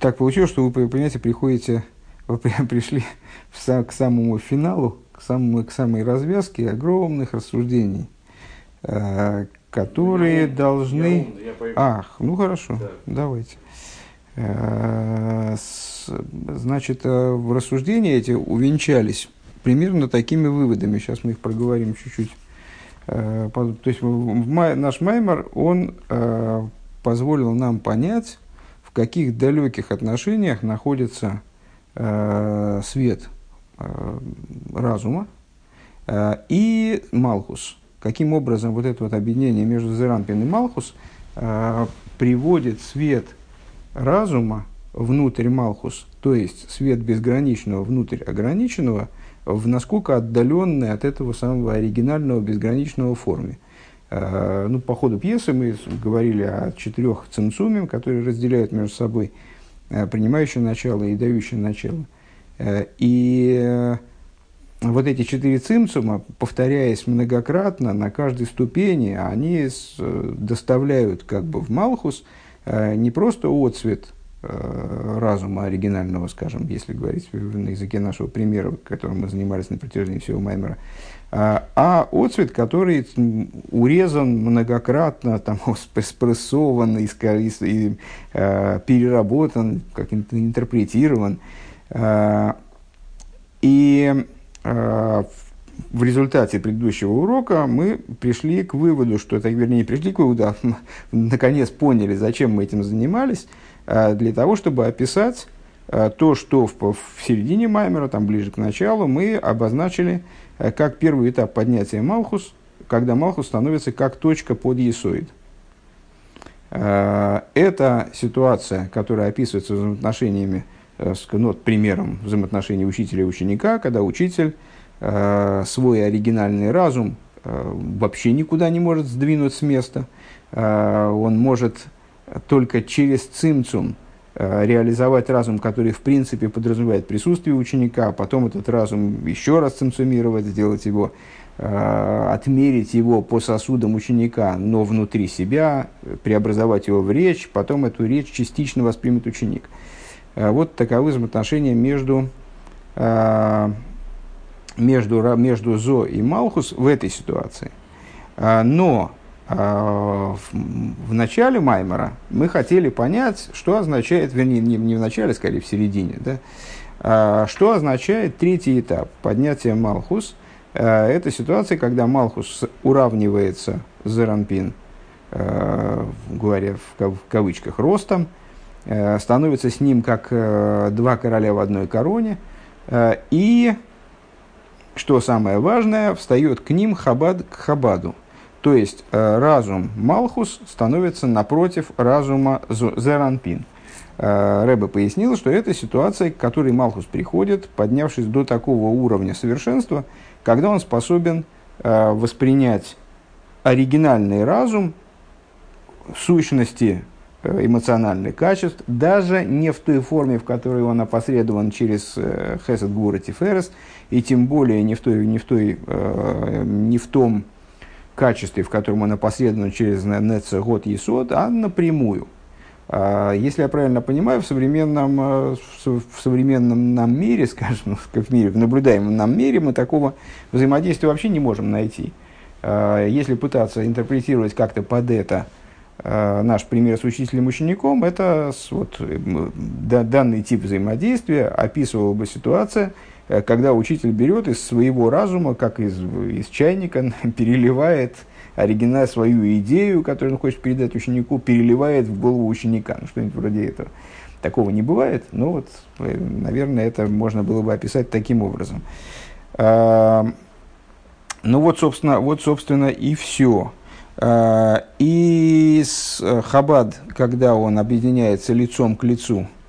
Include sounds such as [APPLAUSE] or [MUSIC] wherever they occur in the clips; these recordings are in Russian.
так получилось, что вы, понимаете, приходите, вы [LAUGHS] пришли к самому финалу, к, самому, к самой развязке огромных рассуждений, э, которые я должны... Я умный, я Ах, ну хорошо, да. давайте. Э, значит, э, в рассуждения эти увенчались примерно такими выводами. Сейчас мы их проговорим чуть-чуть. То есть наш Маймер, он позволил нам понять, в каких далеких отношениях находится э, свет э, разума э, и Малхус. Каким образом вот это вот объединение между Зеранпин и Малхус э, приводит свет разума внутрь Малхус, то есть свет безграничного внутрь ограниченного, в насколько отдаленной от этого самого оригинального безграничного форме. Э, ну, по ходу пьесы мы говорили о четырех цимцуме, которые разделяют между собой э, принимающее начало и дающее начало. Э, и вот эти четыре цимцума, повторяясь многократно на каждой ступени, они доставляют как бы в Малхус не просто отцвет разума оригинального, скажем, если говорить на языке нашего примера, которым мы занимались на протяжении всего Маймера, а, а отцвет, который урезан многократно, там, [LAUGHS] спрессован, и, и, э, переработан, как-то интерпретирован. Э, и в результате предыдущего урока мы пришли к выводу, что это, вернее, пришли к выводу, а [LAUGHS] наконец поняли, зачем мы этим занимались, для того, чтобы описать то, что в, в середине Маймера, там ближе к началу, мы обозначили Э, как первый этап поднятия Малхус, когда Малхус становится как точка под Есоид. Э, это ситуация, которая описывается взаимоотношениями, э, ну, примером взаимоотношений учителя и ученика, когда учитель свой оригинальный разум вообще никуда не может сдвинуть с места. Он может только через цимцум Э, реализовать разум, который в принципе подразумевает присутствие ученика, а потом этот разум еще раз цимсумировать, сделать его, э, отмерить его по сосудам ученика, но внутри себя, преобразовать его в речь, потом эту речь частично воспримет ученик. Э, вот таковы взаимоотношения между, между, между Зо и Малхус в этой ситуации. Но а, в начале Маймера мы хотели понять, что означает, вернее, не, не в начале, скорее в середине, да, а, что означает третий этап поднятия Малхус. А, это ситуация, когда Малхус уравнивается Зеранпин, говоря в кавычках, ростом, становится с ним как два короля в одной короне, и, что самое важное, встает к ним Хабад к Хабаду – то есть э, разум Малхус становится напротив разума Зеранпин. Э, Рэбе пояснил, что это ситуация, к которой Малхус приходит, поднявшись до такого уровня совершенства, когда он способен э, воспринять оригинальный разум сущности эмоциональных качеств, даже не в той форме, в которой он опосредован через Хесед Гура Тиферес, и тем более не в, той, не в, той, не в том качестве, в котором он опосредован через Неца год Есод, а напрямую. А, если я правильно понимаю, в современном, э, в современном нам мире, [LAUGHS] скажем, в мире, в наблюдаемом нам мире, мы такого взаимодействия вообще не можем найти. А, если пытаться интерпретировать как-то под это э, наш пример с учителем-учеником, это вот, данный тип взаимодействия описывал бы ситуация, когда учитель берет из своего разума, как из, из чайника, [LAUGHS] переливает оригинал, свою идею, которую он хочет передать ученику, переливает в голову ученика. Ну, что-нибудь вроде этого. Такого не бывает, но вот, э, наверное, это можно было бы описать таким образом. А, ну вот, собственно, вот, собственно, и все. А, и с э, Хабад, когда он объединяется лицом к лицу Э,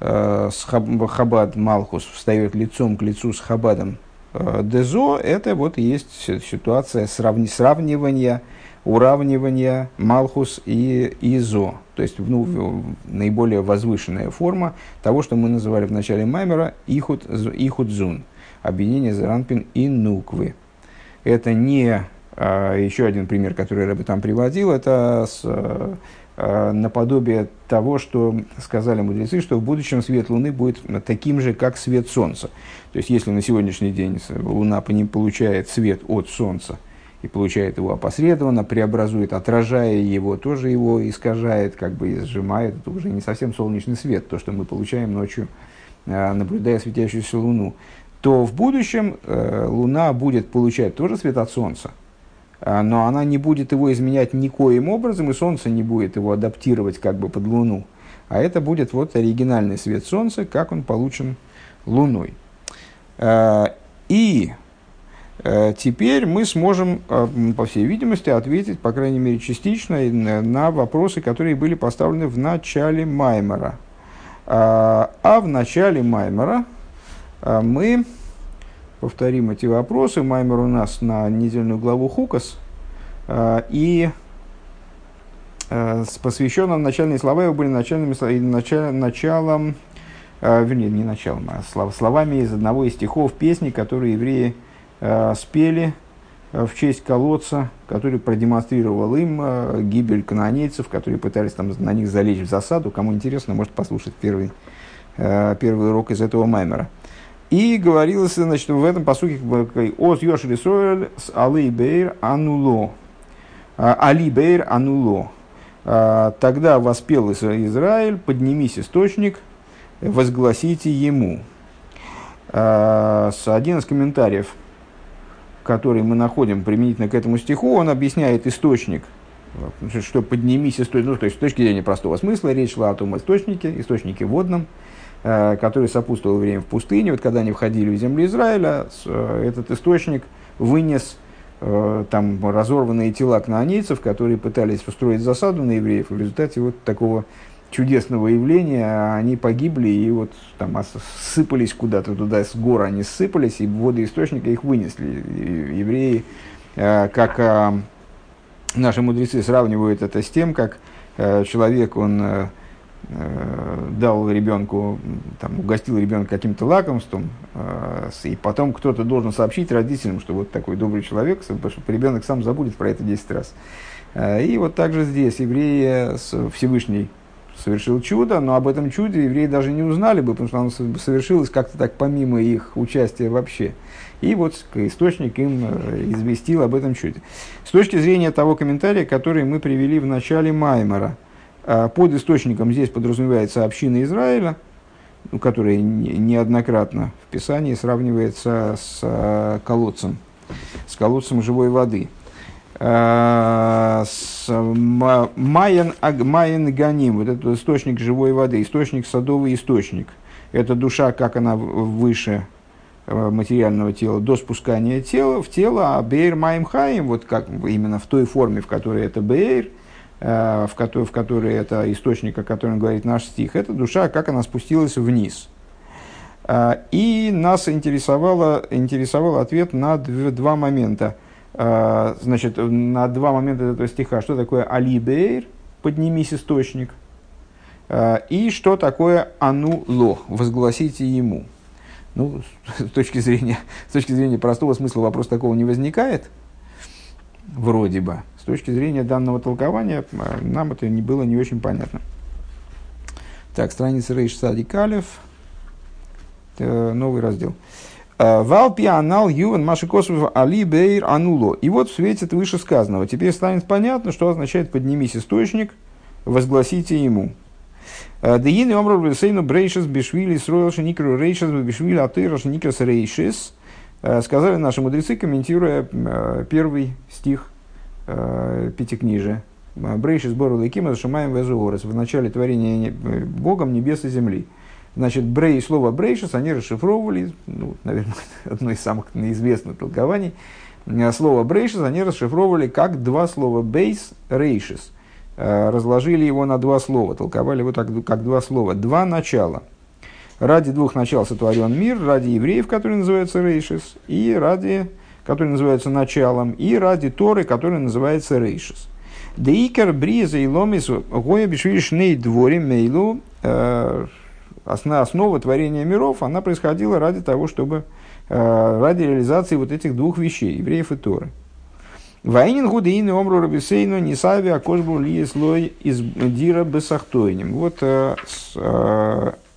с Хабад Малхус встает лицом к лицу с Хабадом э, Дезо, это вот есть ситуация сравни, сравнивания, уравнивания Малхус и Изо. То есть ну, наиболее возвышенная форма того, что мы называли в начале Маймера Ихуд, Ихудзун, объединение Заранпин и Нуквы. Это не а, еще один пример, который я бы там приводил, это с, э, наподобие того, что сказали мудрецы, что в будущем свет Луны будет таким же, как свет Солнца. То есть, если на сегодняшний день Луна по ним получает свет от Солнца и получает его опосредованно, преобразует, отражая его, тоже его искажает, как бы сжимает, это уже не совсем солнечный свет, то, что мы получаем ночью, э, наблюдая светящуюся Луну, то в будущем э, Луна будет получать тоже свет от Солнца, но она не будет его изменять никоим образом, и Солнце не будет его адаптировать как бы под Луну. А это будет вот оригинальный свет Солнца, как он получен Луной. А, и э, теперь мы сможем, а, по всей видимости, ответить, по крайней мере, частично на вопросы, которые были поставлены в начале Маймера. А в начале Маймера мы повторим эти вопросы. Маймер у нас на недельную главу Хукас. Э, и э, посвящен он начальные слова его были начальными, начал, началом, э, вернее, не началом, а словами из одного из стихов песни, которые евреи спели в честь колодца, который продемонстрировал им гибель канонейцев, которые пытались там на них залечь в засаду. Кому интересно, может послушать первый, первый урок из этого маймера. И говорилось, значит, в этом посуке «Оз Йошли Сроэль с Али Бейр Ануло». А, Али Бейр Ануло. А, Тогда воспел Израиль, поднимись источник, возгласите ему. А, с один из комментариев, который мы находим применительно к этому стиху, он объясняет источник, что поднимись источник, ну, то есть с точки зрения простого смысла, речь шла о том источнике, источнике водном, который сопутствовал время в пустыне. Вот когда они входили в землю Израиля, э, этот источник вынес э, там разорванные тела кнаанейцев, которые пытались устроить засаду на евреев. В результате вот такого чудесного явления они погибли и вот там сыпались куда-то туда, с гор они сыпались, и воды источника их вынесли. Евреи, как наши мудрецы сравнивают это с тем, как человек, он Э, дал ребенку, там, угостил ребенка каким-то лакомством, э, и потом кто-то должен сообщить родителям, что вот такой добрый человек, потому что ребенок сам забудет про это 10 раз. Э, и вот также здесь евреи Всевышний совершил чудо, но об этом чуде евреи даже не узнали бы, потому что оно совершилось как-то так помимо их участия вообще. И вот источник им известил об этом чуде. С точки зрения того комментария, который мы привели в начале Маймера – а под источником здесь подразумевается община Израиля, ну, которая неоднократно в Писании сравнивается с а, колодцем, с колодцем живой воды. А, с Майен, Майен Ганим, вот этот источник живой воды, источник, садовый источник. Это душа, как она выше материального тела до спускания тела в тело, а Бейр Майм Хаим, вот как именно в той форме, в которой это Бейр – Э, в которой, в которой это источник, о котором говорит наш стих, это душа, как она спустилась вниз. Э, и нас интересовало, интересовал ответ на два момента. Э, значит, на два момента этого стиха. Что такое алибейр, поднимись источник, и что такое ану ло, возгласите ему. Ну, с точки зрения, с точки зрения простого смысла вопрос такого не возникает, вроде бы. Точки зрения данного толкования а, нам это не было не очень понятно. Так, страница Рейш Садик Алев, новый раздел. А, Валпи анал юван маши космов али бейр ануло. И вот в свете вышесказанного теперь станет понятно, что означает поднимись источник, возгласите ему. Деин омрор бесейну брейшес бешвили строил шеникру рейшес бешвили атыра шеникрас рейшес. Сказали наши мудрецы, комментируя первый стих э, пятикнижия. Брейши сбору Лейкима Шамаем Везуорес. В начале творения э, Богом небес и земли. Значит, брей, слово брейшис они расшифровывали, ну, наверное, [LAUGHS] одно из самых известных толкований. Э, слово брейшис они расшифровывали как два слова бейс, рейшис. Э, разложили его на два слова, толковали его так, как два слова. Два начала. Ради двух начал сотворен мир, ради евреев, которые называются рейшис, и ради который называется началом, и ради Торы, который называется Рейшис. Деикер бриза и ломис гоя бешвишней дворе мейлу э, основа творения миров, она происходила ради того, чтобы э, ради реализации вот этих двух вещей, евреев и Торы. Вайнин гудеин омру рабисейну нисави акошбу ли слой из дира бесахтойним. Вот э,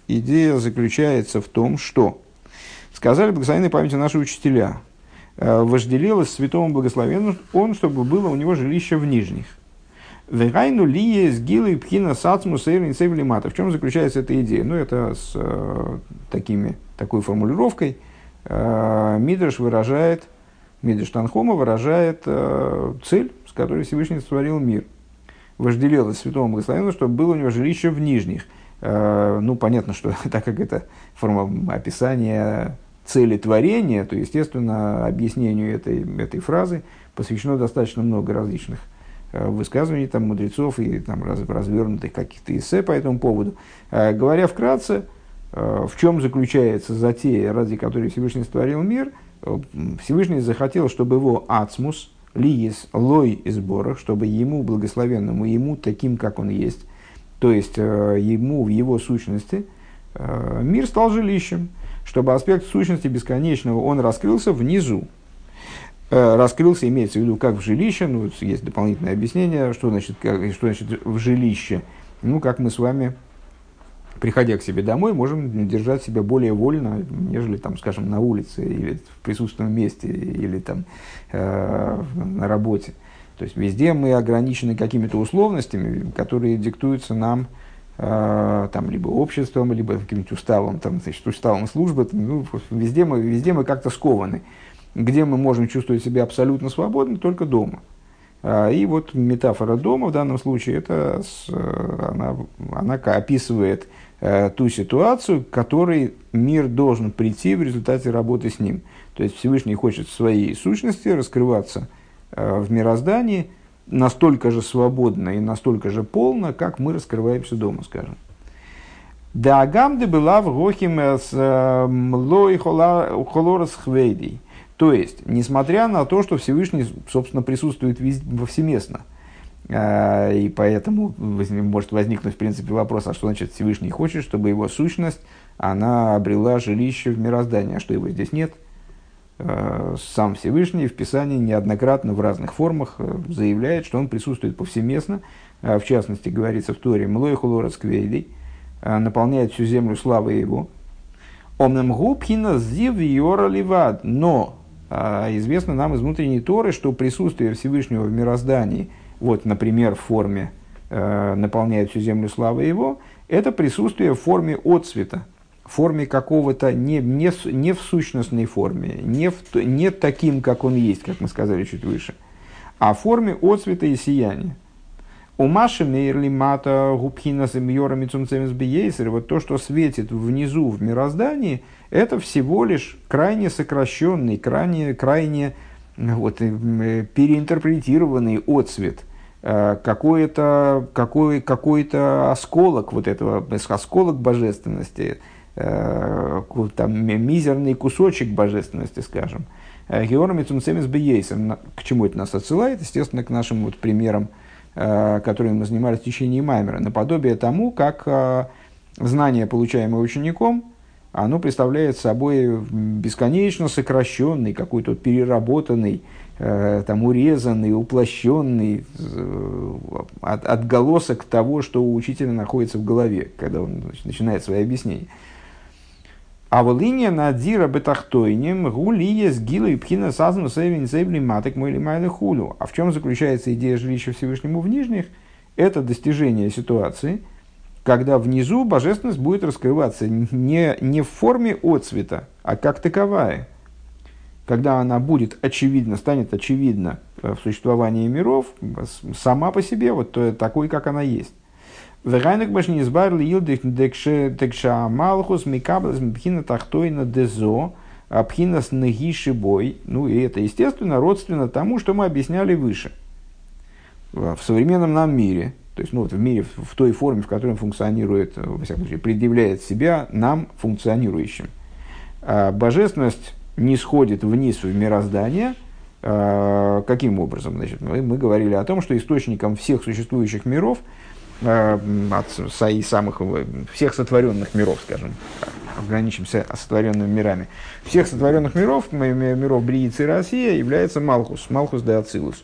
идея заключается в том, что сказали благословенной памяти наши учителя, вожделелось святому благословенному он, чтобы было у него жилище в нижних. Вегайну лие с гилой пхина сацму сейвлимата. В чем заключается эта идея? Ну, это с э, такими, такой формулировкой. Э, Мидрш выражает, Мидрш Танхома выражает э, цель, с которой Всевышний сотворил мир. Вожделелось святому благословенному, чтобы было у него жилище в нижних. Э, ну, понятно, что [LAUGHS] так как это форма описания цели творения, то, естественно, объяснению этой, этой фразы посвящено достаточно много различных Э, высказываний там, мудрецов и там, раз, развернутых каких-то эссе по этому поводу. Э, говоря вкратце, э, в чем заключается затея, ради которой Всевышний створил мир, Всевышний захотел, чтобы его ацмус, лиес, лой и сборах, чтобы ему, благословенному, ему таким, как он есть, то есть ему в его сущности, мир стал жилищем, чтобы аспект сущности бесконечного он раскрылся внизу, Э, раскрылся, имеется в виду как в жилище, ну, есть дополнительное объяснение, что значит, как, что значит в жилище. Ну, как мы с вами, приходя к себе домой, можем держать себя более вольно, нежели, там, скажем, на улице, или в присутственном месте, или там, э, на работе. То есть везде мы ограничены какими-то условностями, которые диктуются нам там, либо обществом, либо каким-то уставом, там, значит, уставом службы. Ну, везде, мы, везде мы как-то скованы где мы можем чувствовать себя абсолютно свободно, только дома. А, и вот метафора дома в данном случае, это она, она описывает э, ту ситуацию, к которой мир должен прийти в результате работы с ним. То есть Всевышний хочет в своей сущности раскрываться э, в мироздании настолько же свободно и настолько же полно, как мы раскрываемся дома, скажем. Да агамды была в с э, лой холорас хвейдей. То есть, несмотря на то, что Всевышний, собственно, присутствует повсеместно, а, и поэтому может возникнуть, в принципе, вопрос, а что значит Всевышний хочет, чтобы его сущность, она обрела жилище в мироздании, а что его здесь нет? А, сам Всевышний в Писании неоднократно в разных формах э, заявляет, что он присутствует повсеместно. А, в частности, говорится в Торе «Млой хулорас квейдей», наполняет всю землю славой его. «Омнам губхина зив йора ливад», но известно нам из внутренней Торы, что присутствие Всевышнего в мироздании, вот, например, в форме э, наполняет всю землю славы его, это присутствие в форме отцвета, форме какого-то не, не, не в сущностной форме, не, в, не таким, как он есть, как мы сказали чуть выше, а в форме отцвета и сияния. У Маши Мейрли Мата Губхина Семьора Мицунцемис Биейсер, вот то, что светит внизу в мироздании, это всего лишь крайне сокращенный, крайне, крайне вот, э, переинтерпретированный отцвет, э, какой-то какой, какой-то осколок вот этого, осколок божественности, там, мизерный кусочек божественности, скажем. Геором Мицунцемис Биейсер, к чему это нас отсылает? Естественно, к нашим вот примерам Э, которыми мы занимались в течение Маймера, наподобие тому, как э, знание, получаемое учеником, оно представляет собой бесконечно сокращенный, какой-то переработанный, э, там, урезанный, уплощенный отголосок того, что у учителя находится в голове, когда он значит, начинает свои объяснения. А в линия надира бетахтойним гулия с гилой пхина сазну сейвин сейвли маток мой майли хулю. А в чем заключается идея жилища Всевышнему в нижних? Это достижение ситуации, когда внизу божественность будет раскрываться не, не в форме отцвета, а как таковая. Когда она будет очевидна, станет очевидна в существовании миров, сама по себе, вот такой, как она есть. Вегайнак баш не избавил илдик декша малхус микаблас мпхина тахтойна дезо, а с нагиши бой. Ну и это, естественно, родственно тому, что мы объясняли выше. В современном нам мире, то есть ну, вот в мире в той форме, в которой он функционирует, во всяком случае, предъявляет себя нам функционирующим. А божественность не сходит вниз в мироздание. А, каким образом? Значит, мы, мы говорили о том, что источником всех существующих миров – Э, от и самых, э, всех сотворенных миров, скажем, ограничимся сотворенными мирами. Всех сотворенных миров, миров Бриицы и Россия, является Малхус, Малхус де Ацилус.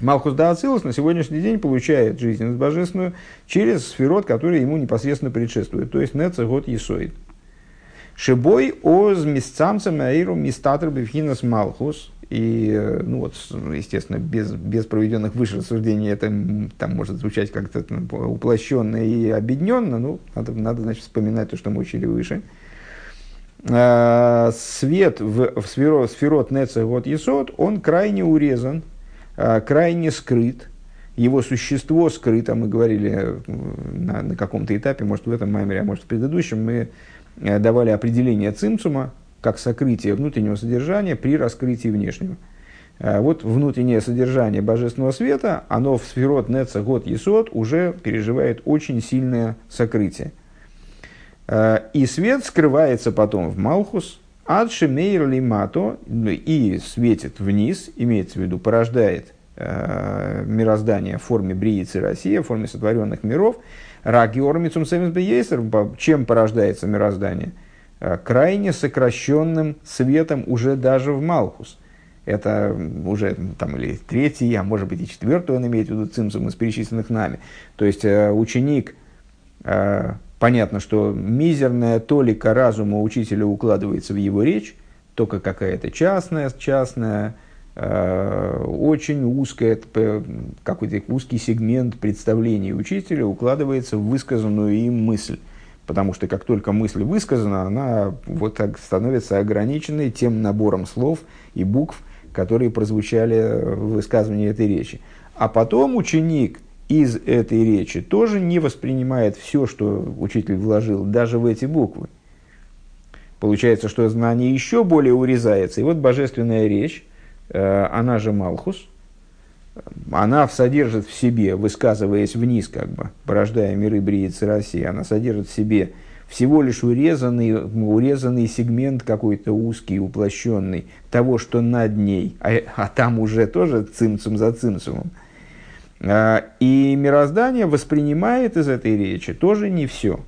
Малхус да Ацилус на сегодняшний день получает жизненность божественную через сферот, который ему непосредственно предшествует, то есть Нецегот Есоид. Шибой оз мисцамцем аиру мистатр бифхинас Малхус. И, ну вот, естественно, без, без проведенных выше рассуждений это там может звучать как-то уплощенно и объединенно. Ну, надо, надо, значит, вспоминать то, что мы учили выше. А, свет в, в сферот, сферот Нецегот Есот, он крайне урезан – а, крайне скрыт, его существо скрыто, мы говорили на, на каком-то этапе, может в этом маймере, а может в предыдущем, мы э, давали определение цимцума как сокрытие внутреннего содержания при раскрытии внешнего. А, вот внутреннее содержание божественного света, оно в сферот Неца год Есот уже переживает очень сильное сокрытие. А, и свет скрывается потом в Малхус, Адши мейр лимато и светит вниз, имеется в виду, порождает э, мироздание в форме бриицы России, в форме сотворенных миров. Раги ормицум бейсер, чем порождается мироздание? Э, крайне сокращенным светом уже даже в Малхус. Это уже там или третий, а может быть и четвертый он имеет в виду цимсум из перечисленных нами. То есть э, ученик э, Понятно, что мизерная толика разума учителя укладывается в его речь, только какая-то частная, частная, очень узкая, какой-то узкий сегмент представлений учителя укладывается в высказанную им мысль. Потому что как только мысль высказана, она вот так становится ограниченной тем набором слов и букв, которые прозвучали в высказывании этой речи. А потом ученик из этой речи тоже не воспринимает все, что учитель вложил, даже в эти буквы. Получается, что знание еще более урезается. И вот божественная речь, э, она же Малхус, она содержит в себе, высказываясь вниз, как бы, порождая миры Бриицы России, она содержит в себе всего лишь урезанный, урезанный сегмент какой-то узкий, уплощенный того, что над ней, а, а там уже тоже цимцум за цимцумом – а, и мироздание воспринимает из этой речи тоже не все.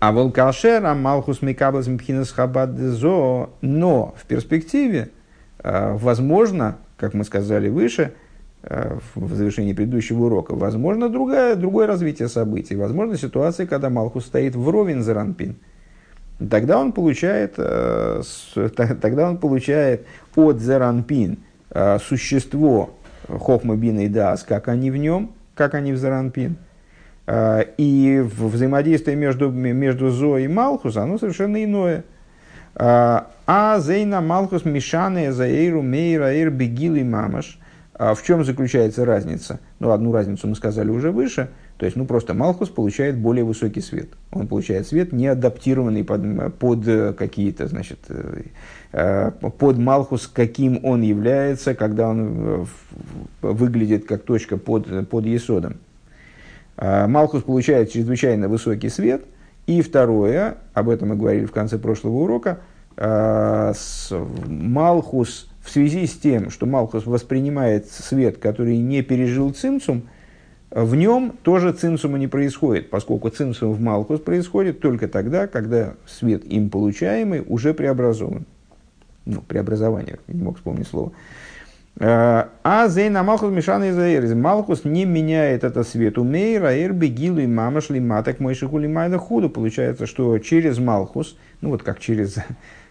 А волкашера малхус микаблас мпхинас хабадзо, но в перспективе, а, возможно, как мы сказали выше, а, в завершении предыдущего урока, возможно другое, другое развитие событий, возможно ситуация, когда Малхус стоит вровень за Ранпин. Тогда он получает, [LAUGHS] тогда он получает от Зеранпин существо Хохма Бина и Дас, как они в нем, как они в Заранпин. И взаимодействие между, между Зо и Малхус, оно совершенно иное. А, а Зейна Малхус Мишаны Заэйру Мейра Эйр Бегил и Мамаш. А в чем заключается разница? Ну, одну разницу мы сказали уже выше. То есть, ну, просто Малхус получает более высокий свет. Он получает свет, не адаптированный под, под какие-то, значит, э, Э, под Малхус, каким он является, когда он э, выглядит как точка под, под Есодом. Э, Малхус получает чрезвычайно высокий свет. И второе, об этом мы говорили в конце прошлого урока, Малхус в связи с тем, что Малхус воспринимает свет, который не пережил цимцум, в нем тоже цимсума не происходит, поскольку цимсум в Малхус происходит только тогда, когда свет им получаемый уже преобразован ну, преобразование, не мог вспомнить слово. А, а Зейна Малхус Мишана из Малхус не меняет это свету Мейра, Эрби, Гилу и Мамаш, Лиматок, Мойшиху, Лимайда, Худу. Получается, что через Малхус, ну вот как через,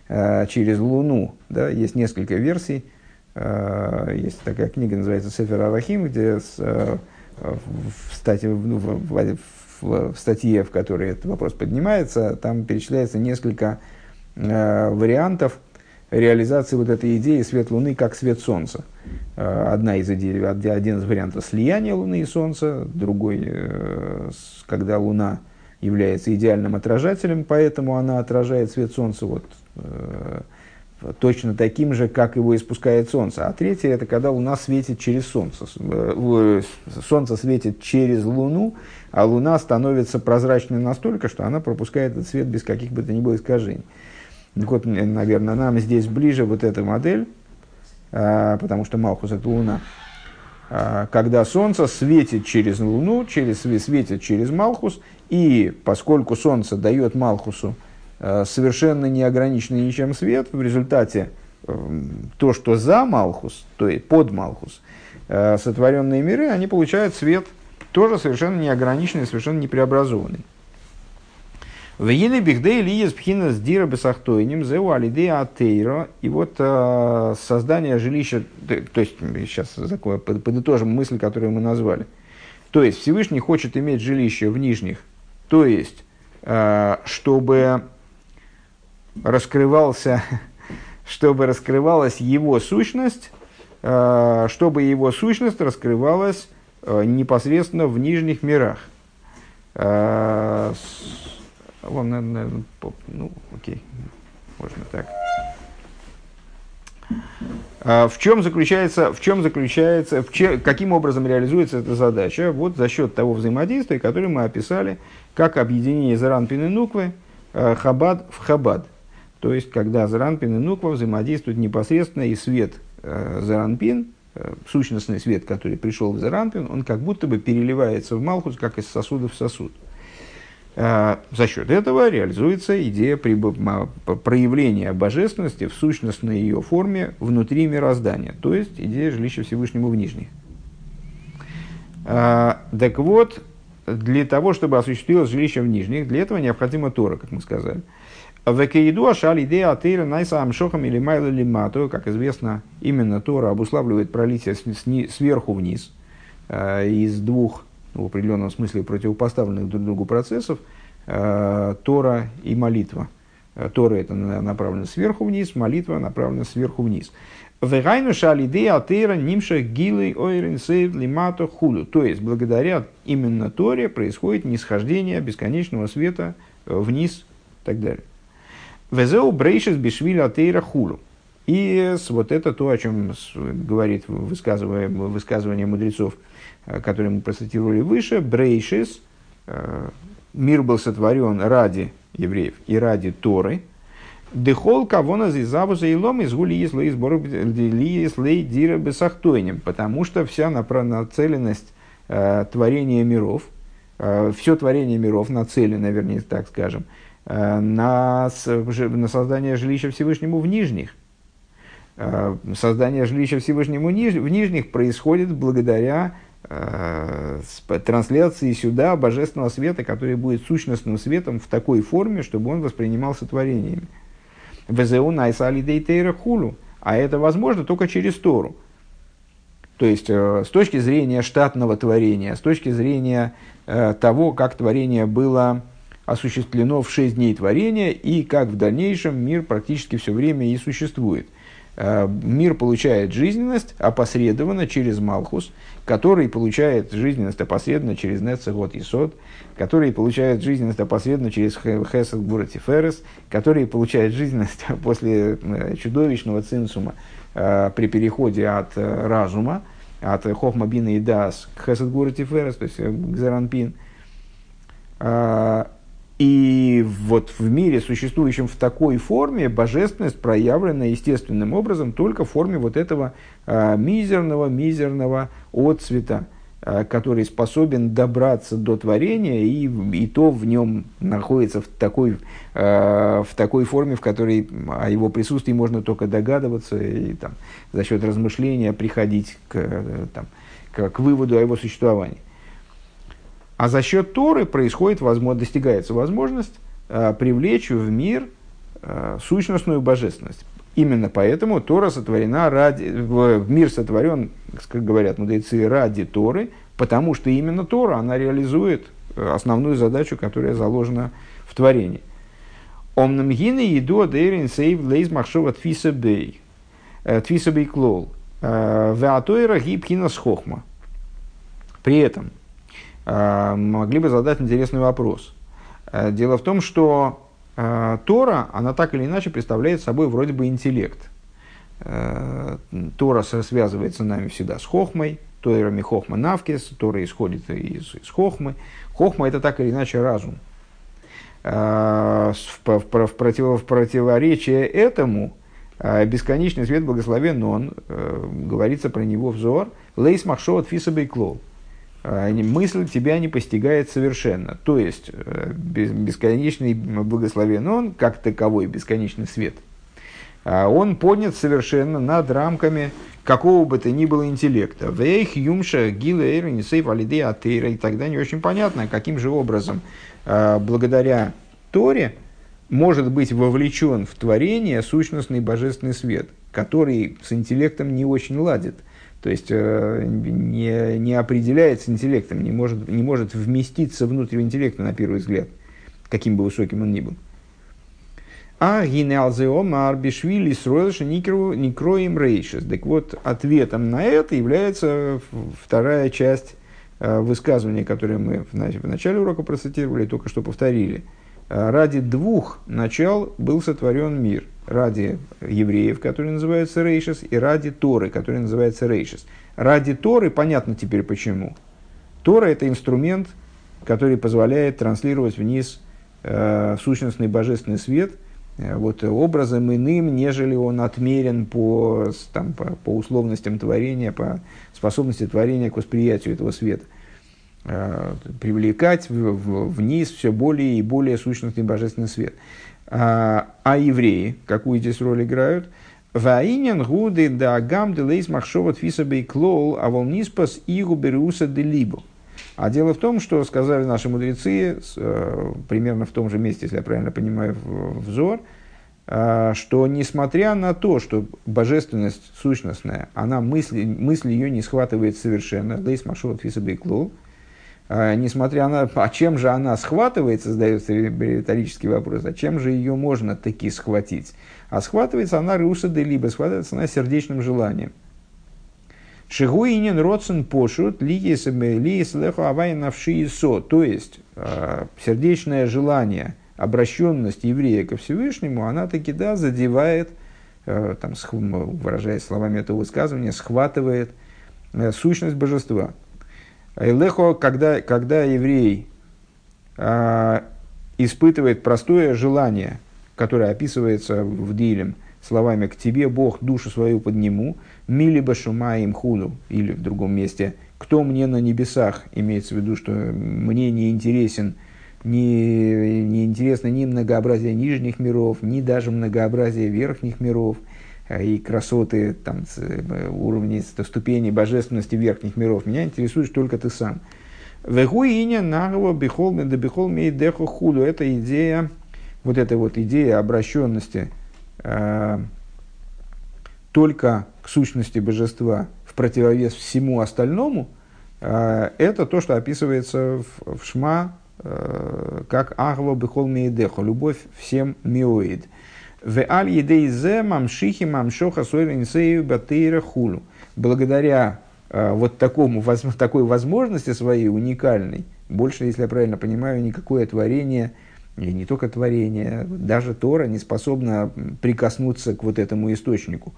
а, [LAUGHS] через Луну, да, есть несколько версий. А, есть такая книга, называется Сефер Арахим, где в, статье, ну, в, в, в статье, в которой этот вопрос поднимается, там перечисляется несколько вариантов реализации вот этой идеи свет Луны как свет Солнца. Э, одна из идей, один из вариантов слияния Луны и Солнца, другой, э, когда Луна является идеальным отражателем, поэтому она отражает свет Солнца вот, э, точно таким же, как его испускает Солнце. А третье, это когда Луна светит через Солнце. Солнце светит через Луну, а Луна становится прозрачной настолько, что она пропускает этот свет без каких бы то ни было искажений. Так вот, наверное, нам здесь ближе вот эта модель, потому что Малхус это Луна. А, когда Солнце светит через Луну, через, светит через Малхус, и поскольку Солнце дает Малхусу а, совершенно неограниченный ничем свет, в результате то, что за Малхус, то есть под Малхус, сотворенные миры, они получают свет тоже совершенно неограниченный, совершенно непреобразованный. В Еле Бихдей Лиес Пхина с Дира Бесахтойним, Зеу Алидея Атейро. И вот э, создание жилища, то есть сейчас подытожим мысль, которую мы назвали. То есть Всевышний хочет иметь жилище в нижних, то есть э, чтобы раскрывался, [LAUGHS] чтобы раскрывалась его сущность, э, чтобы его сущность раскрывалась непосредственно в нижних мирах. Э, Вон, наверное, ну, окей, можно так. А в чем заключается, в чем заключается, в че, каким образом реализуется эта задача? Вот за счет того взаимодействия, которое мы описали, как объединение Заранпин и Нуквы, э, Хабад в Хабад. То есть, когда Заранпин и Нуква взаимодействуют непосредственно, и свет Заранпин, сущностный свет, который пришел в Заранпин, он как будто бы переливается в Малхус, как из сосуда в сосуд. А, за счет этого реализуется идея проявления божественности в сущностной ее форме внутри мироздания, то есть идея жилища Всевышнему в нижних. А, так вот, для того, чтобы осуществилось жилище в нижних, для этого необходима Тора, как мы сказали. В Экеиду Ашаль идея Атеира Найса Амшохам или Майла Лимату, как известно, именно Тора обуславливает пролитие сверху вниз а, из двух в определенном смысле противопоставленных друг другу процессов, э, Тора и молитва. Э, Тора это направлено сверху вниз, молитва направлена сверху вниз. Хулю. То есть, благодаря именно Торе происходит нисхождение бесконечного света э, вниз и так далее. Везеу брейшес бишвиля атеира хулю. И вот это то, о чем говорит высказывание, высказывание мудрецов – который мы процитировали выше, Брейшис, э, мир был сотворен ради евреев и ради Торы, Дехол кавона зизавуза и лом из гули слей сбор слей дира бесахтойнем, потому что вся нацеленность э, творения миров, э, все творение миров нацелено, вернее, так скажем, э, на, на создание жилища Всевышнему в нижних. Э, создание жилища Всевышнему ниж, в нижних происходит благодаря Э, трансляции сюда божественного света, который будет сущностным светом в такой форме, чтобы он воспринимался творениями. ВЗУ найсали дейтейра хулу. А это возможно только через Тору. То есть, э, с точки зрения штатного творения, с точки зрения э, того, как творение было осуществлено в шесть дней творения и как в дальнейшем мир практически все время и существует. Мир получает жизненность опосредованно через Малхус, который получает жизненность опосредованно через Нецегот и Сод, который получает жизненность опосредованно через Хесед Буратиферес, который получает жизненность [LAUGHS] после э, чудовищного цинсума э, при переходе от э, разума, от Хохмабина и Дас к Хесед Буратиферес, то есть к Заранпин. И вот в мире, существующем в такой форме, божественность проявлена естественным образом только в форме вот этого э, мизерного, мизерного отцвета, э, который способен добраться до творения, и, и то в нем находится в такой, э, в такой форме, в которой о его присутствии можно только догадываться и там, за счет размышления приходить к, там, к, к выводу о его существовании. А за счет Торы происходит, возможно, достигается возможность э, привлечь в мир э, сущностную божественность. Именно поэтому Тора сотворена ради, в, мир сотворен, как говорят мудрецы, ради Торы, потому что именно Тора, она реализует э, основную задачу, которая заложена в творении. Омнам гины еду адейрин сейв лейз махшова. Э, тфиса бей клол. Э, Веатойра гибхина схохма. При этом могли бы задать интересный вопрос. Э, дело в том, что э, Тора, она так или иначе представляет собой вроде бы интеллект. Тора связывается с нами всегда с Хохмой, Тойрами Хохма Навкис, Тора исходит из, из Хохмы. Хохма это так или иначе разум. В, в, в, против, в противоречие этому бесконечный свет благословен, он, говорится про него взор, лейс махшот фисабей клол. А, мысль тебя не постигает совершенно. То есть, э, бесконечный благословен он, как таковой бесконечный свет, он поднят совершенно над рамками какого бы то ни было интеллекта. Вейх, Юмша, Гилейр, Нисейф, Алиде, Атейра. И тогда не очень понятно, каким же образом, благодаря Торе, может быть вовлечен в творение сущностный божественный свет, который с интеллектом не очень ладит. То есть э, не, не определяется интеллектом, не может, не может вместиться внутрь интеллекта на первый взгляд, каким бы высоким он ни был. А гинеалзеомар бишвили сройлша никроим рейшес. Так вот, ответом на это является вторая часть э, высказывания, которое мы в начале урока процитировали, только что повторили – ради двух начал был сотворен мир. Ради евреев, которые называются Рейшес, и ради Торы, который называется Рейшес. Ради Торы понятно теперь почему. Тора – это инструмент, который позволяет транслировать вниз э, сущностный божественный свет э, вот, образом иным, нежели он отмерен по, там, по, по условностям творения, по способности творения к восприятию этого света. Э, привлекать вниз все более и более сущностный божественный свет. А, а евреи, какую здесь роль играют? Ваинен гуды да гам де лейс махшоват фисабей клол, а волниспас игу беруса де либо. А дело в том, что сказали наши мудрецы, э, примерно в том же месте, если я правильно понимаю взор, э, что несмотря на то, что божественность сущностная, она мысли, мысли ее не схватывает совершенно, лейс махшоват фисабей клол, несмотря на... А чем же она схватывается, задается риторический вопрос, а чем же ее можно таки схватить? А схватывается она русады, либо схватывается она сердечным желанием. Шигуинин родсен пошут лиес леху авай навшиесо. То есть, а, сердечное желание, обращенность еврея ко Всевышнему, она таки, да, задевает, а, там, выражаясь словами этого высказывания, схватывает сущность божества. Лехо, когда, когда еврей а, испытывает простое желание, которое описывается в Дилем словами «к тебе Бог душу свою подниму», «мили башума им худу» или в другом месте «кто мне на небесах», имеется в виду, что мне не интересен не, не интересно ни многообразие нижних миров, ни даже многообразие верхних миров – Э, и красоты, там, э, уровни, ступени божественности верхних миров. Меня интересуешь только ты сам. Вегуиня нагова бихол да бихол деху худу. Это идея, вот эта вот идея обращенности э, только к сущности божества в противовес всему остальному, э, это то, что описывается в, в Шма э, как Ахва бихол мейдеху, любовь всем миоид. В аль едейзе мамшихи мамшоха сойренсею батейра хулу. Благодаря э, вот такому, воз, [LAUGHS] такой возможности своей уникальной, больше, если я правильно понимаю, никакое творение, и не только творение, даже Тора не способна прикоснуться к вот этому источнику.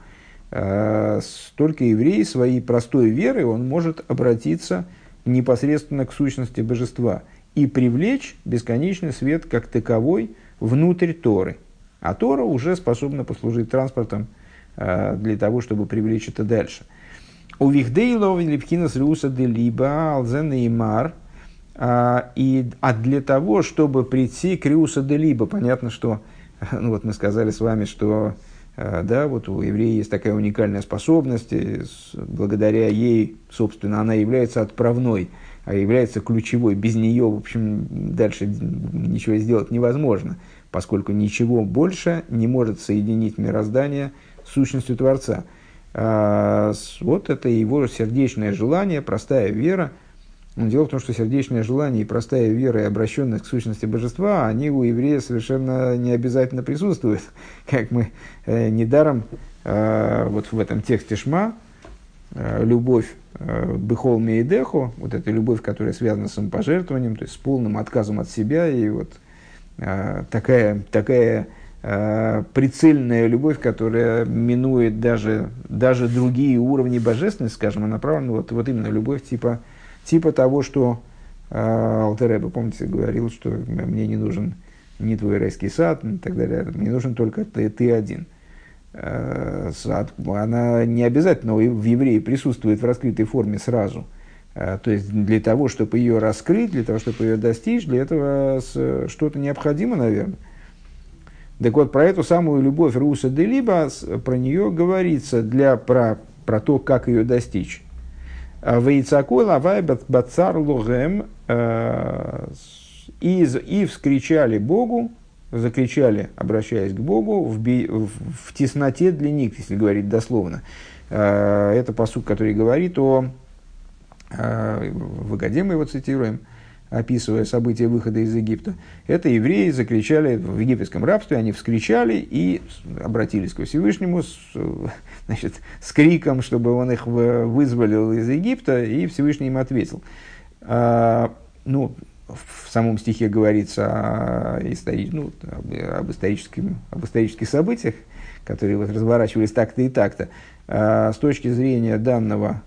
Э, только еврей своей простой верой он может обратиться непосредственно к сущности божества и привлечь бесконечный свет как таковой внутрь Торы – а Тора уже способна послужить транспортом э, для того, чтобы привлечь это дальше. У Вихдейлов Липкинас Риуса де Либа Алзен и Мар. А, и, а для того, чтобы прийти к Риуса де Либа, понятно, что [LAUGHS] ну вот мы сказали с вами, что э, да, вот у еврея есть такая уникальная способность, благодаря ей, собственно, она является отправной, а является ключевой. Без нее, в общем, дальше ничего сделать невозможно поскольку ничего больше не может соединить мироздание с сущностью Творца. А, вот это его сердечное желание, простая вера. Дело в том, что сердечное желание и простая вера и обращенность к сущности божества, они у еврея совершенно не обязательно присутствуют. [LAUGHS] Как мы э, недаром э, вот в этом тексте Шма, э, любовь Бехол Мейдеху, вот эта любовь, которая связана с самопожертвованием, то есть с полным отказом от себя и вот такая, такая э, прицельная любовь, которая минует даже, даже другие уровни божественности, скажем, она направлена вот, вот именно любовь типа, типа того, что э, Алтереба, помните, говорил, что мне не нужен не твой райский сад и так далее, мне нужен только ты, ты один. Сад, она не обязательно в евреи присутствует в раскрытой форме сразу – Э, то есть для того, чтобы ее раскрыть, для того, чтобы ее достичь, для этого что-то необходимо, наверное. Так вот, про эту самую любовь Руса де Либо, про нее говорится для, про, про то, как ее достичь. Вейцакой лавай бацар логем из, и вскричали Богу, закричали, обращаясь к Богу, в, би, в, в тесноте для них, если говорить дословно. Это посуд, который говорит о, в Агаде мы его цитируем, описывая события выхода из Египта, это евреи закричали в египетском рабстве, они вскричали и обратились к Всевышнему с, значит, с криком, чтобы он их вызволил из Египта, и Всевышний им ответил. А, ну, в самом стихе говорится о, истори... ну, об, исторических, об исторических событиях, которые вот разворачивались так-то и так-то. А, с точки зрения данного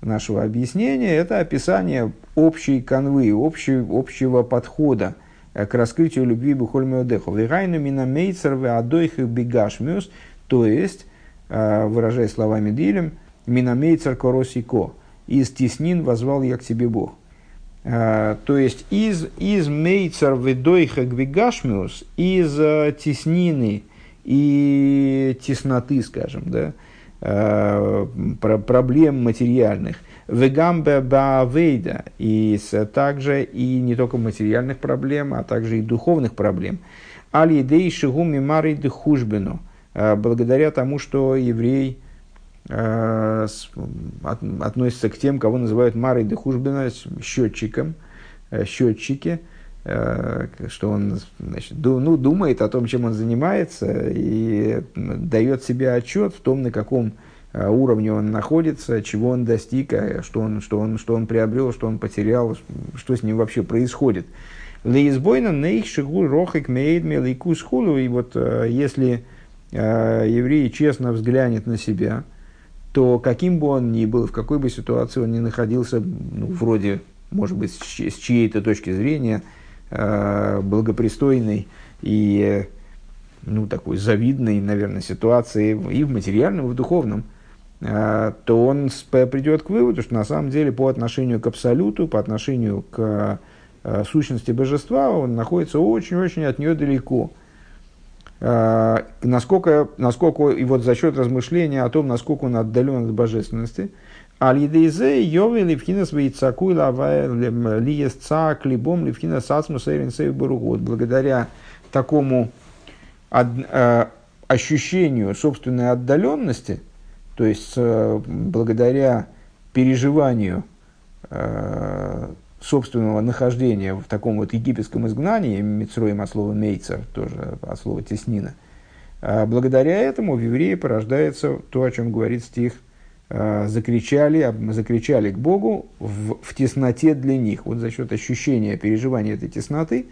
нашего объяснения, это описание общей канвы, общей, общего подхода э, к раскрытию любви Бухольмеодеху. Вегайну минамейцер адойх бигашмиус, то есть, э, выражая словами Дилем, минамейцер коросико, из теснин возвал я к тебе Бог. Uh, то есть из, из мейцер ведойха гвигашмиус, из теснины и тесноты, скажем, да, Э, проблем материальных. Вегамбе баавейда, и также и не только материальных проблем, а также и духовных проблем. Аль-Едей Шигуми Мари Дхужбину, э, благодаря тому, что еврей э, относится к тем, кого называют Марой Дхужбина, счетчиком, счетчики, Э, что он значит, ну, думает о том, чем он занимается, и дает себе отчет в том, на каком э, уровне он находится, чего он достиг, а что он, что он, что он приобрел, что он потерял, что с ним вообще происходит. Лейсбойна нейх шигу рохик мейдме лейкус хулу. И вот э, если еврей честно взглянет на себя, то каким бы он ни был, в какой бы ситуации он ни находился, ну, вроде, может быть, с чьей-то точки зрения – Э, благопристойной и ну, такой завидной, наверное, ситуации и в материальном, и в духовном, э, то он придет к выводу, что на самом деле по отношению к абсолюту, по отношению к э, сущности божества, он находится очень-очень от нее далеко. Насколько, насколько, и вот за счет размышления о том, насколько он отдален от божественности – Аль-Едейзе Йове Левхинас Вейцаку Лиес Цак Либом Левхинас Ацмус Эйрин Вот благодаря такому э, ощущению собственной отдаленности, то есть э, благодаря переживанию э, собственного нахождения в таком вот египетском изгнании, Мицроем от слова мейцер, тоже от слова теснина, благодаря этому в евреи порождается то, о чем говорит стих – закричали, закричали к Богу в, в тесноте для них. Вот за счет ощущения, переживания этой тесноты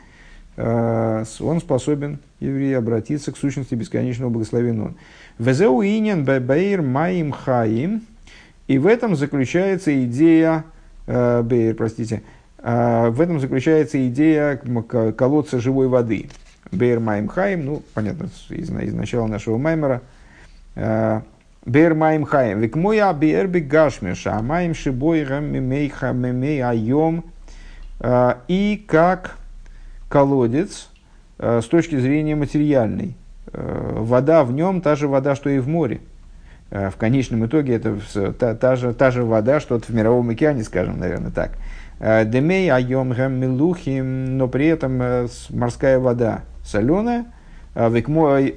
э, он способен, еврей, обратиться к сущности бесконечного благословенного. Везеу инин бейр маим хаим. И в этом заключается идея, э, бейр, простите, в этом заключается идея колодца живой воды. Бейр маим хаим, ну, понятно, из, из начала нашего маймера, Бер маим хаем. Век мой абер бегашмеша, маим шибойрам мемейха мемей айом. А, и как колодец а, с точки зрения материальной. А, вода в нем та же вода, что и в море. В конечном итоге это та, та, же, та же вода, что в мировом океане, скажем, наверное, так. Демей айом гам милухим, но при этом морская вода соленая,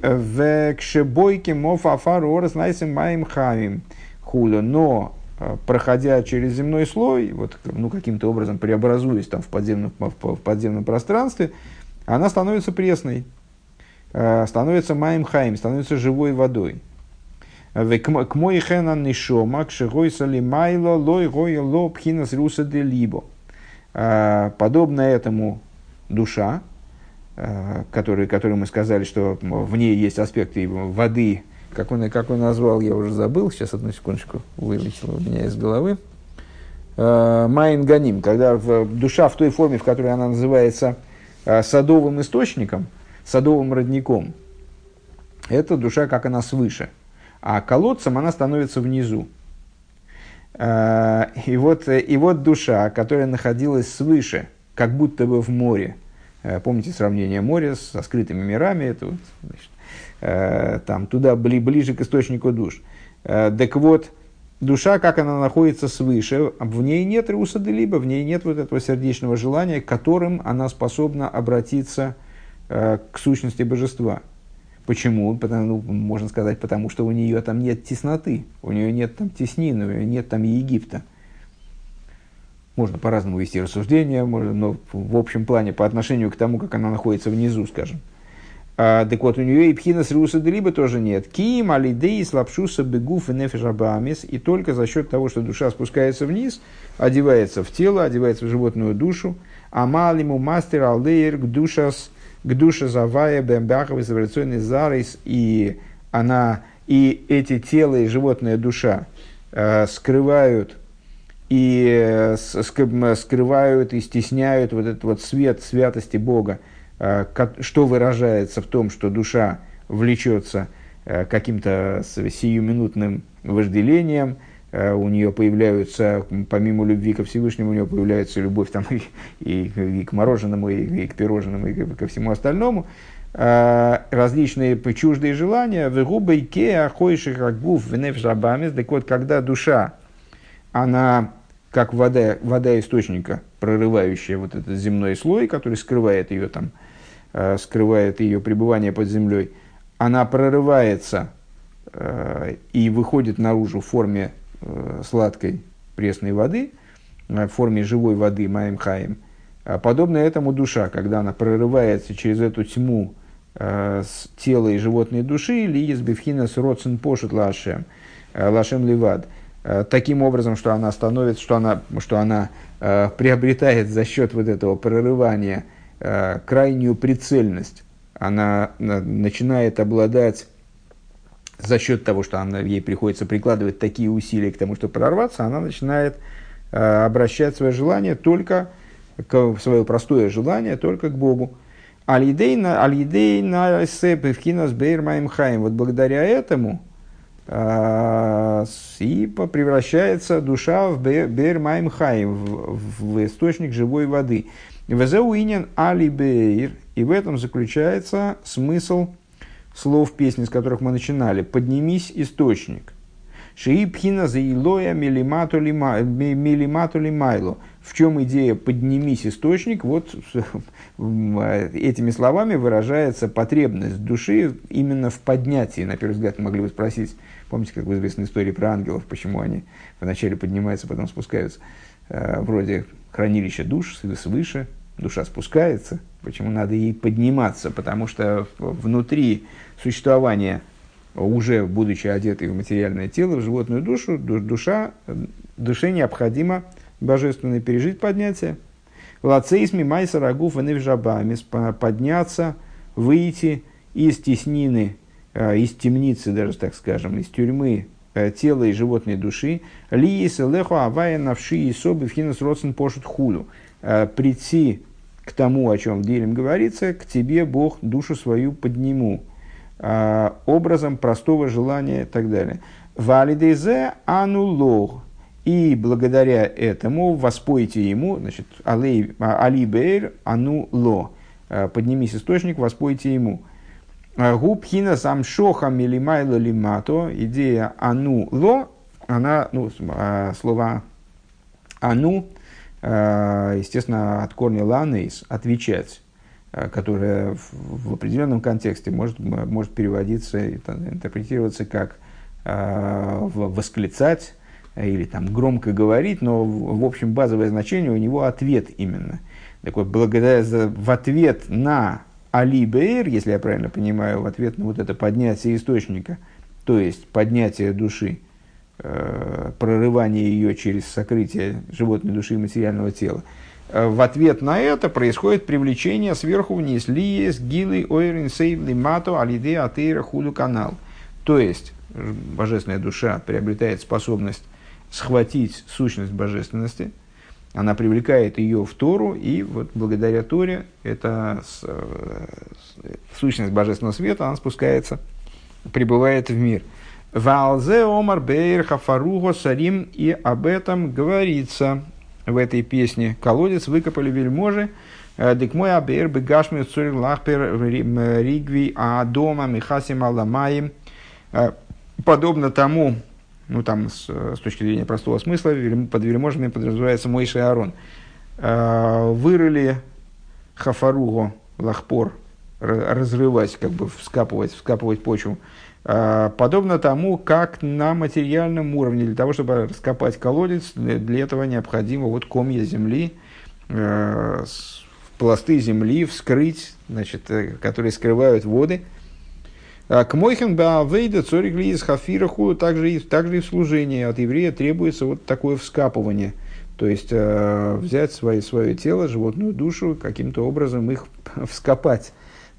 Векшебойки мофафар орас найсим маем хавим хулю. Но э, проходя через земной слой, вот, ну, каким-то образом преобразуясь там в подземном, в подземном пространстве, она становится пресной, э, становится маем хаим, становится живой водой. К мой хенан нишома, к шигойса ли майло, лой гой ло пхинас руса де либо. Э, подобно этому душа, Э, который, который мы сказали, что в ней есть аспекты воды, как он, как он назвал, я уже забыл, сейчас одну секундочку вылетело у меня из головы. Э, Майн Ганим, когда в, душа в той форме, в которой она называется э, садовым источником, садовым родником, это душа, как она свыше. А колодцем она становится внизу. И вот, и вот душа, которая находилась свыше, как будто бы в море, Э, помните сравнение моря со скрытыми мирами? Это вот, значит, э, там, туда бли, ближе к источнику душ. Э, так вот, душа, как она находится свыше, в ней нет руса либо в ней нет вот этого сердечного желания, которым она способна обратиться э, к сущности божества. Почему? Потому, ну, можно сказать, потому что у нее там нет тесноты, у нее нет там теснины, у нее нет там Египта. Можно по-разному вести рассуждения, можно, но в общем плане по отношению к тому, как она находится внизу, скажем. А, так вот, у нее и пхина с руса либо тоже нет. Киим алидей слабшуса бегуф и нефишабамис. И только за счет того, что душа спускается вниз, одевается в тело, одевается в животную душу. Амалиму мастер алдеер к душас к душе завая из эволюционный зарис. И она, и эти тело и животная душа э, скрывают и э, скрывают и стесняют вот этот вот свет святости Бога, э, что выражается в том, что душа влечется э, каким-то сиюминутным вожделением, у нее появляются, помимо любви ко Всевышнему, у нее появляется любовь там, и, и, и к мороженому, и, и к пирожному, и ко всему остальному, различные чуждые желания, в губой ке, ахойших агуф, в нефшабамис, так вот, когда душа, она как вода, вода источника, прорывающая вот этот земной слой, который скрывает ее там, э, скрывает ее пребывание под землей, она прорывается э, и выходит наружу в форме э, сладкой пресной воды, в форме живой воды, маем хаем. Подобно этому душа, когда она прорывается через эту тьму с тела и животной души, ли из бифхина с родсен пошут лашем, лашем Э, таким образом, что она становится, что она, что она э, приобретает за счет вот этого прорывания э, крайнюю прицельность. Она на, начинает обладать за счет того, что она, ей приходится прикладывать такие усилия к тому, чтобы прорваться, она начинает э, обращать свое желание только, к, свое простое желание только к Богу. Алидей на алидей на сепевкинас бейрмаем Вот благодаря этому, и превращается душа в Бер Хайм, в источник живой воды. Везеуинен Али Бейр, и в этом заключается смысл слов песни, с которых мы начинали. «Поднимись, источник». Шиипхина заилоя милимату лимайло. В чем идея «поднимись, источник»? Вот [LAUGHS] этими словами выражается потребность души именно в поднятии. На первый взгляд могли бы спросить, Помните, как в известной истории про ангелов, почему они вначале поднимаются, потом спускаются. Э, вроде хранилища душ свыше, душа спускается. Почему надо ей подниматься? Потому что внутри существования, уже будучи одетой в материальное тело, в животную душу, душа, душе необходимо божественно пережить поднятие. Лацейсми майса рагуф подняться, выйти из теснины Э, из темницы, даже так скажем, из тюрьмы э, тела и животной души, ли лехо авая навши и собы в хинус родсен пошут хулю, э, прийти к тому, о чем в Дилем говорится, к тебе Бог душу свою подниму, образом простого желания и так далее. Валидезе анулог. И благодаря этому воспойте ему, значит, алей, али бейр ану ло. Поднимись источник, воспойте ему. Губхина сам шоха милимайло лимато, идея ану ло, она, ну, а, слова ану, а, естественно, от корня ланейс, отвечать, а, которое в определенном контексте может, может переводиться, интерпретироваться как восклицать или там громко говорить, но в общем базовое значение у него ответ именно. Так вот, благодаря в ответ на Али Бейр, если я правильно понимаю, в ответ на вот это поднятие источника, то есть поднятие души, э, прорывание ее через сокрытие животной души и материального тела, э, в ответ на это происходит привлечение сверху вниз. Лиес, гилы, ойрин, сейвли, мато, алиде, атеира, худу, канал. То есть, божественная душа приобретает способность схватить сущность божественности – она привлекает ее в Тору, и вот благодаря Торе эта э, сущность божественного света, она спускается, прибывает в мир. Валзе омар бейр хафаруго сарим, и об этом говорится в этой песне. Колодец выкопали вельможи, Дик мой абер бегашми цурик лахпер ригви а дома михасим аламаем. Подобно тому, ну там с, с точки зрения простого смысла, под вельможами подразумевается Мойша и Аарон, вырыли хафаруго лахпор, разрывать, как бы вскапывать, вскапывать почву. Подобно тому, как на материальном уровне, для того, чтобы раскопать колодец, для этого необходимо вот комья земли, пласты земли вскрыть, значит, э, которые скрывают воды. А к Мойхен Баавейда Цорик из Хафираху также, также и в служении от еврея требуется вот такое вскапывание. То есть э, взять свое, свое тело, животную душу, каким-то образом их [LAUGHS] вскопать.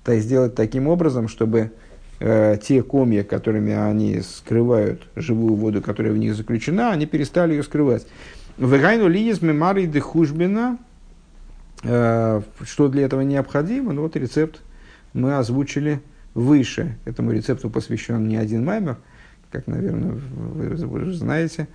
То есть сделать таким образом, чтобы э, те комья, которыми они скрывают живую воду, которая в них заключена, они перестали ее скрывать. Вегайну лиес мемарий дехужбина Э, что для этого необходимо? Ну вот рецепт мы озвучили выше. Этому рецепту посвящен не один маймер, как, наверное, вы, уже знаете.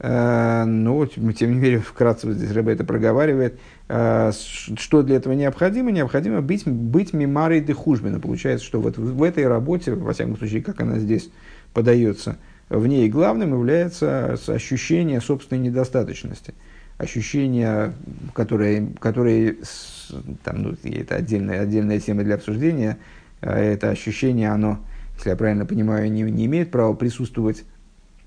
Э, но, тем не менее, [LAUGHS] вкратце здесь Рэбе это проговаривает. Э, что для этого необходимо? Необходимо быть, быть мемарой дехужбина. Получается, что вот в этой работе, во всяком случае, как она здесь подается, в ней главным является ощущение собственной недостаточности – ощущения, которые, которые там, ну, это отдельная, отдельная тема для обсуждения, это ощущение, оно, если я правильно понимаю, не, не имеет права присутствовать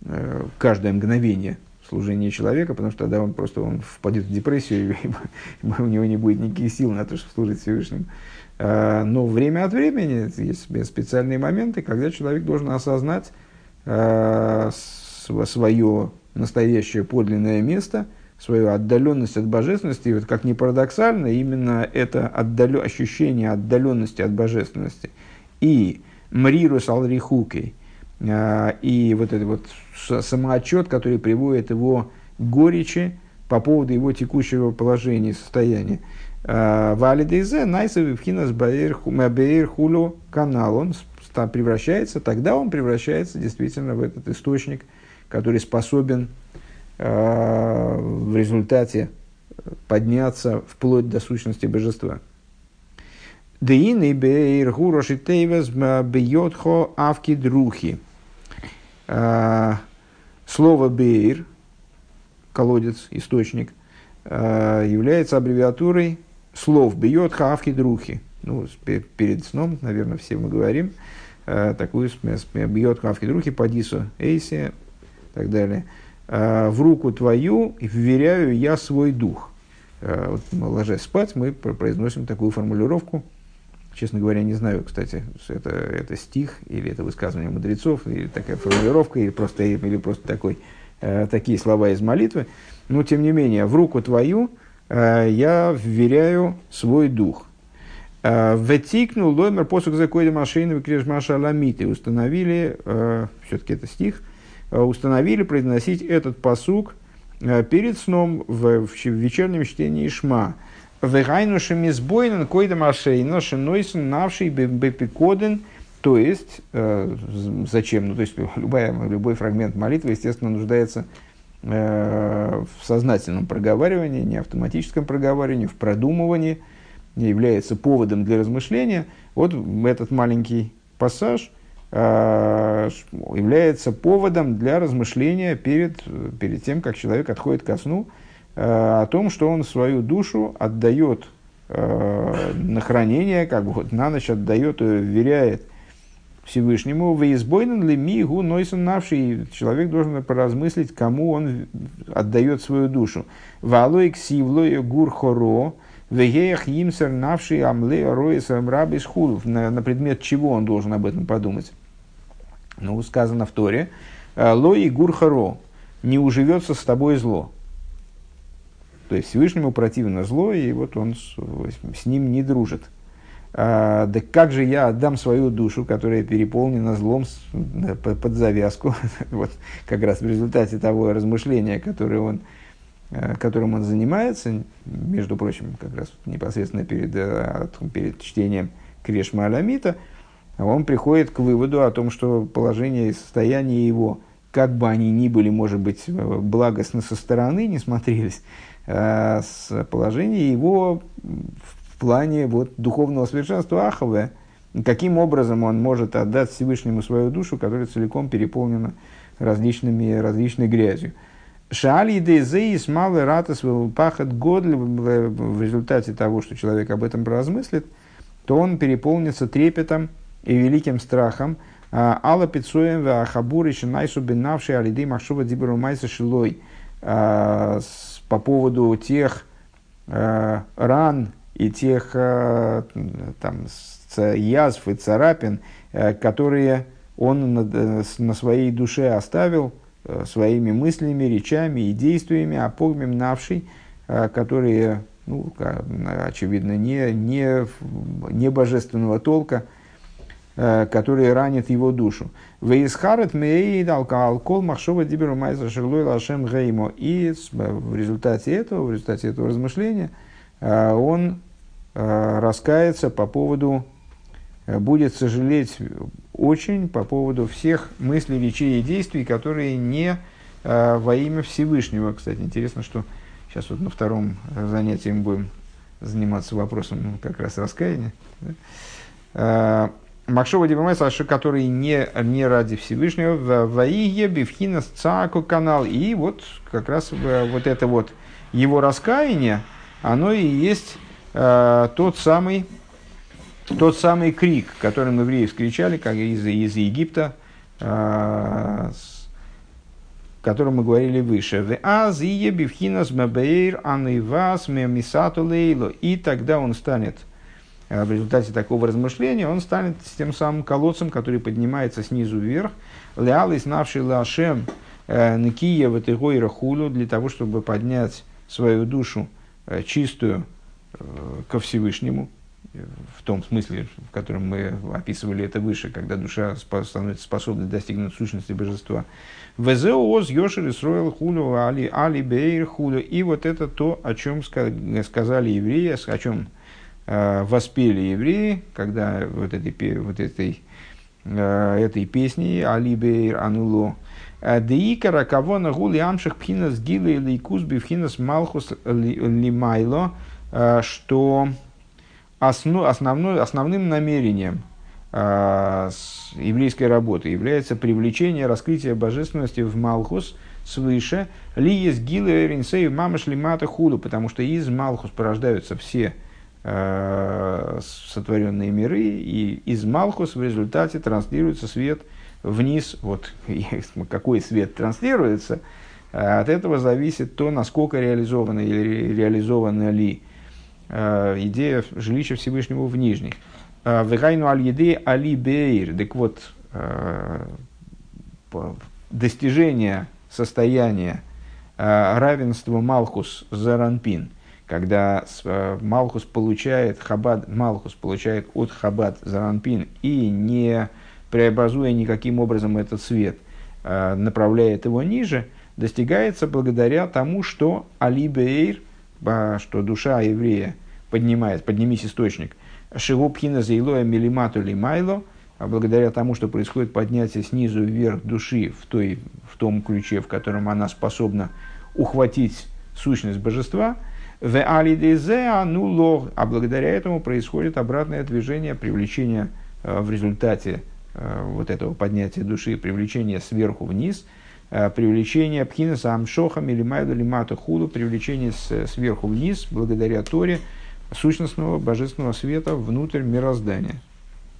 э, каждое мгновение служения человека, потому что тогда он просто он впадет в депрессию, и, [LAUGHS] у него не будет никаких сил на то, чтобы служить Всевышнему. Э, но время от времени есть специальные моменты, когда человек должен осознать э, свое настоящее подлинное место – свою отдаленность от божественности, и вот как ни парадоксально, именно это отдалё, ощущение отдаленности от божественности и мрирус алрихукей, а, и вот этот вот самоотчет, который приводит его горечи по поводу его текущего положения, состояния. А, Валидейзе найсов вхинас баэр хулю канал, он превращается, тогда он превращается действительно в этот источник, который способен Э, в результате подняться вплоть до сущности божества. Деины бейр гуроши тейвес бьетхо авки друхи. Э, слово бейр, колодец, источник, э, является аббревиатурой слов бьетха авки друхи. Ну, перед сном, наверное, все мы говорим такую бьет авки друхи, падису эйси и так далее – Э, в руку твою вверяю я свой дух. Э, вот, ложась спать, мы произносим такую формулировку. Честно говоря, не знаю, кстати, это, это стих или это высказывание мудрецов, или такая формулировка, или просто, или просто такой, э, такие слова из молитвы. Но, тем не менее, в руку твою я вверяю свой дух. Ветикнул ломер посук закоида машины крежмаша ламиты. Установили, все-таки это стих, Э, установили произносить этот посук э, перед сном в, в вечернем чтении Шма. Вегайнушем избойнен койдам ашейно шинойсен навший бепикоден. То есть, э, зачем? Ну, то есть, [LAUGHS] любая, любой фрагмент молитвы, естественно, нуждается э, в сознательном проговаривании, не автоматическом проговаривании, в продумывании, является поводом для размышления. Вот этот маленький пассаж – Э, является поводом для размышления перед, перед тем, как человек отходит ко сну, э, о том, что он свою душу отдает э, на хранение, как бы вот на ночь отдает ее, вверяет Всевышнему, в избойнен ли мигу нойсон навший, человек должен поразмыслить, кому он отдает свою душу. Валой ксивлой гур хоро, вегеях имсер навший амле роис рабис на предмет чего он должен об этом подумать. Ну, сказано в Торе, «Э, «Ло и гурхаро» – «не уживется с тобой зло». То есть Всевышнему противно зло, и вот он с, с ним не дружит. А, да как же я отдам свою душу, которая переполнена злом с, под завязку, [LAUGHS] вот как раз в результате того размышления, которое он, э, которым он занимается, между прочим, как раз непосредственно перед, э, перед чтением Крешма Аламита – он приходит к выводу о том, что положение и состояние его, как бы они ни были, может быть, благостны со стороны, не смотрелись, э, с положения его плане вот, духовного совершенства Ахаве, каким образом он может отдать Всевышнему свою душу, которая целиком переполнена различными, различной грязью. Шаали дейзеис малый ратас пахат годль в результате того, что человек об этом поразмыслит, то он переполнится трепетом и великим страхом. А, Алла в ахабуре шинайсу бенавший алиды махшува диберу майса шилой а, по поводу тех а, ран и тех там, язв и царапин, которые он на, на своей душе оставил Э, своими мыслями, речами и действиями, а напший, э, которые, ну, очевидно, не, не, не божественного толка, э, которые ранят его душу. Вейсхарет мейд алкоголь махшова диберу майза шерлой лашем геймо. И в результате этого, в результате этого размышления, он раскается по поводу Э, будет сожалеть очень по поводу всех мыслей, речей и действий, которые не э, во имя Всевышнего. Кстати, интересно, что сейчас вот на втором занятии мы будем заниматься вопросом как раз раскаяния. Э, Макшова Дибамайса, который не, не ради Всевышнего, Ваие, Бифхина, Цаку канал. И вот как раз вот это вот его раскаяние, оно и есть э, тот самый тот самый крик, которым евреи вскричали, как из, из Египта, э, о котором мы говорили выше. И тогда он станет, э, в результате такого размышления, он станет тем самым колодцем, который поднимается снизу вверх. Леал, знавший Лашем, э, Накия, Ватыгой, Рахулю, для того, чтобы поднять свою душу чистую ко Всевышнему, в том смысле, в котором мы описывали это выше, когда душа становится способной достигнуть сущности божества. Везеоз Йошер Исроил Хулю Али Али Бейр Хулю. И вот это то, о чем сказали евреи, о чем э, воспели евреи, когда вот этой, вот этой, э, этой песни Али Бейр Ануло. Деикара кого на гули амших пхинас гилы или кузби пхинас малхус лимайло, что основ, основной, основным намерением э, еврейской работы является привлечение, раскрытие божественности в Малхус свыше. Ли есть гилы ринсей мамаш лимата худу, потому что из Малхус порождаются все э, сотворенные миры, и из Малхус в результате транслируется свет вниз. Вот [LAUGHS] какой свет транслируется, от этого зависит то, насколько реализовано или реализовано ли Э, идея жилища Всевышнего в нижних. Э, Вегайну аль еды али бейр. Так вот, э, достижение состояния равенства Малхус Заранпин, когда Малхус получает Хабад, Малхус получает от Хабад Заранпин и не преобразуя никаким образом этот свет, направляет его ниже, достигается благодаря тому, что Али Бейр – что душа еврея поднимает, поднимись источник, Шигубхина заилоя милимату лимайло, а благодаря тому, что происходит поднятие снизу вверх души в, той, в том ключе, в котором она способна ухватить сущность божества, в анулог, а благодаря этому происходит обратное движение, привлечение э, в результате э, вот этого поднятия души, привлечение сверху вниз – Э, привлечение пхинаса амшоха милимайду лимату худу, привлечение сверху вниз, благодаря Торе, сущностного божественного света внутрь мироздания.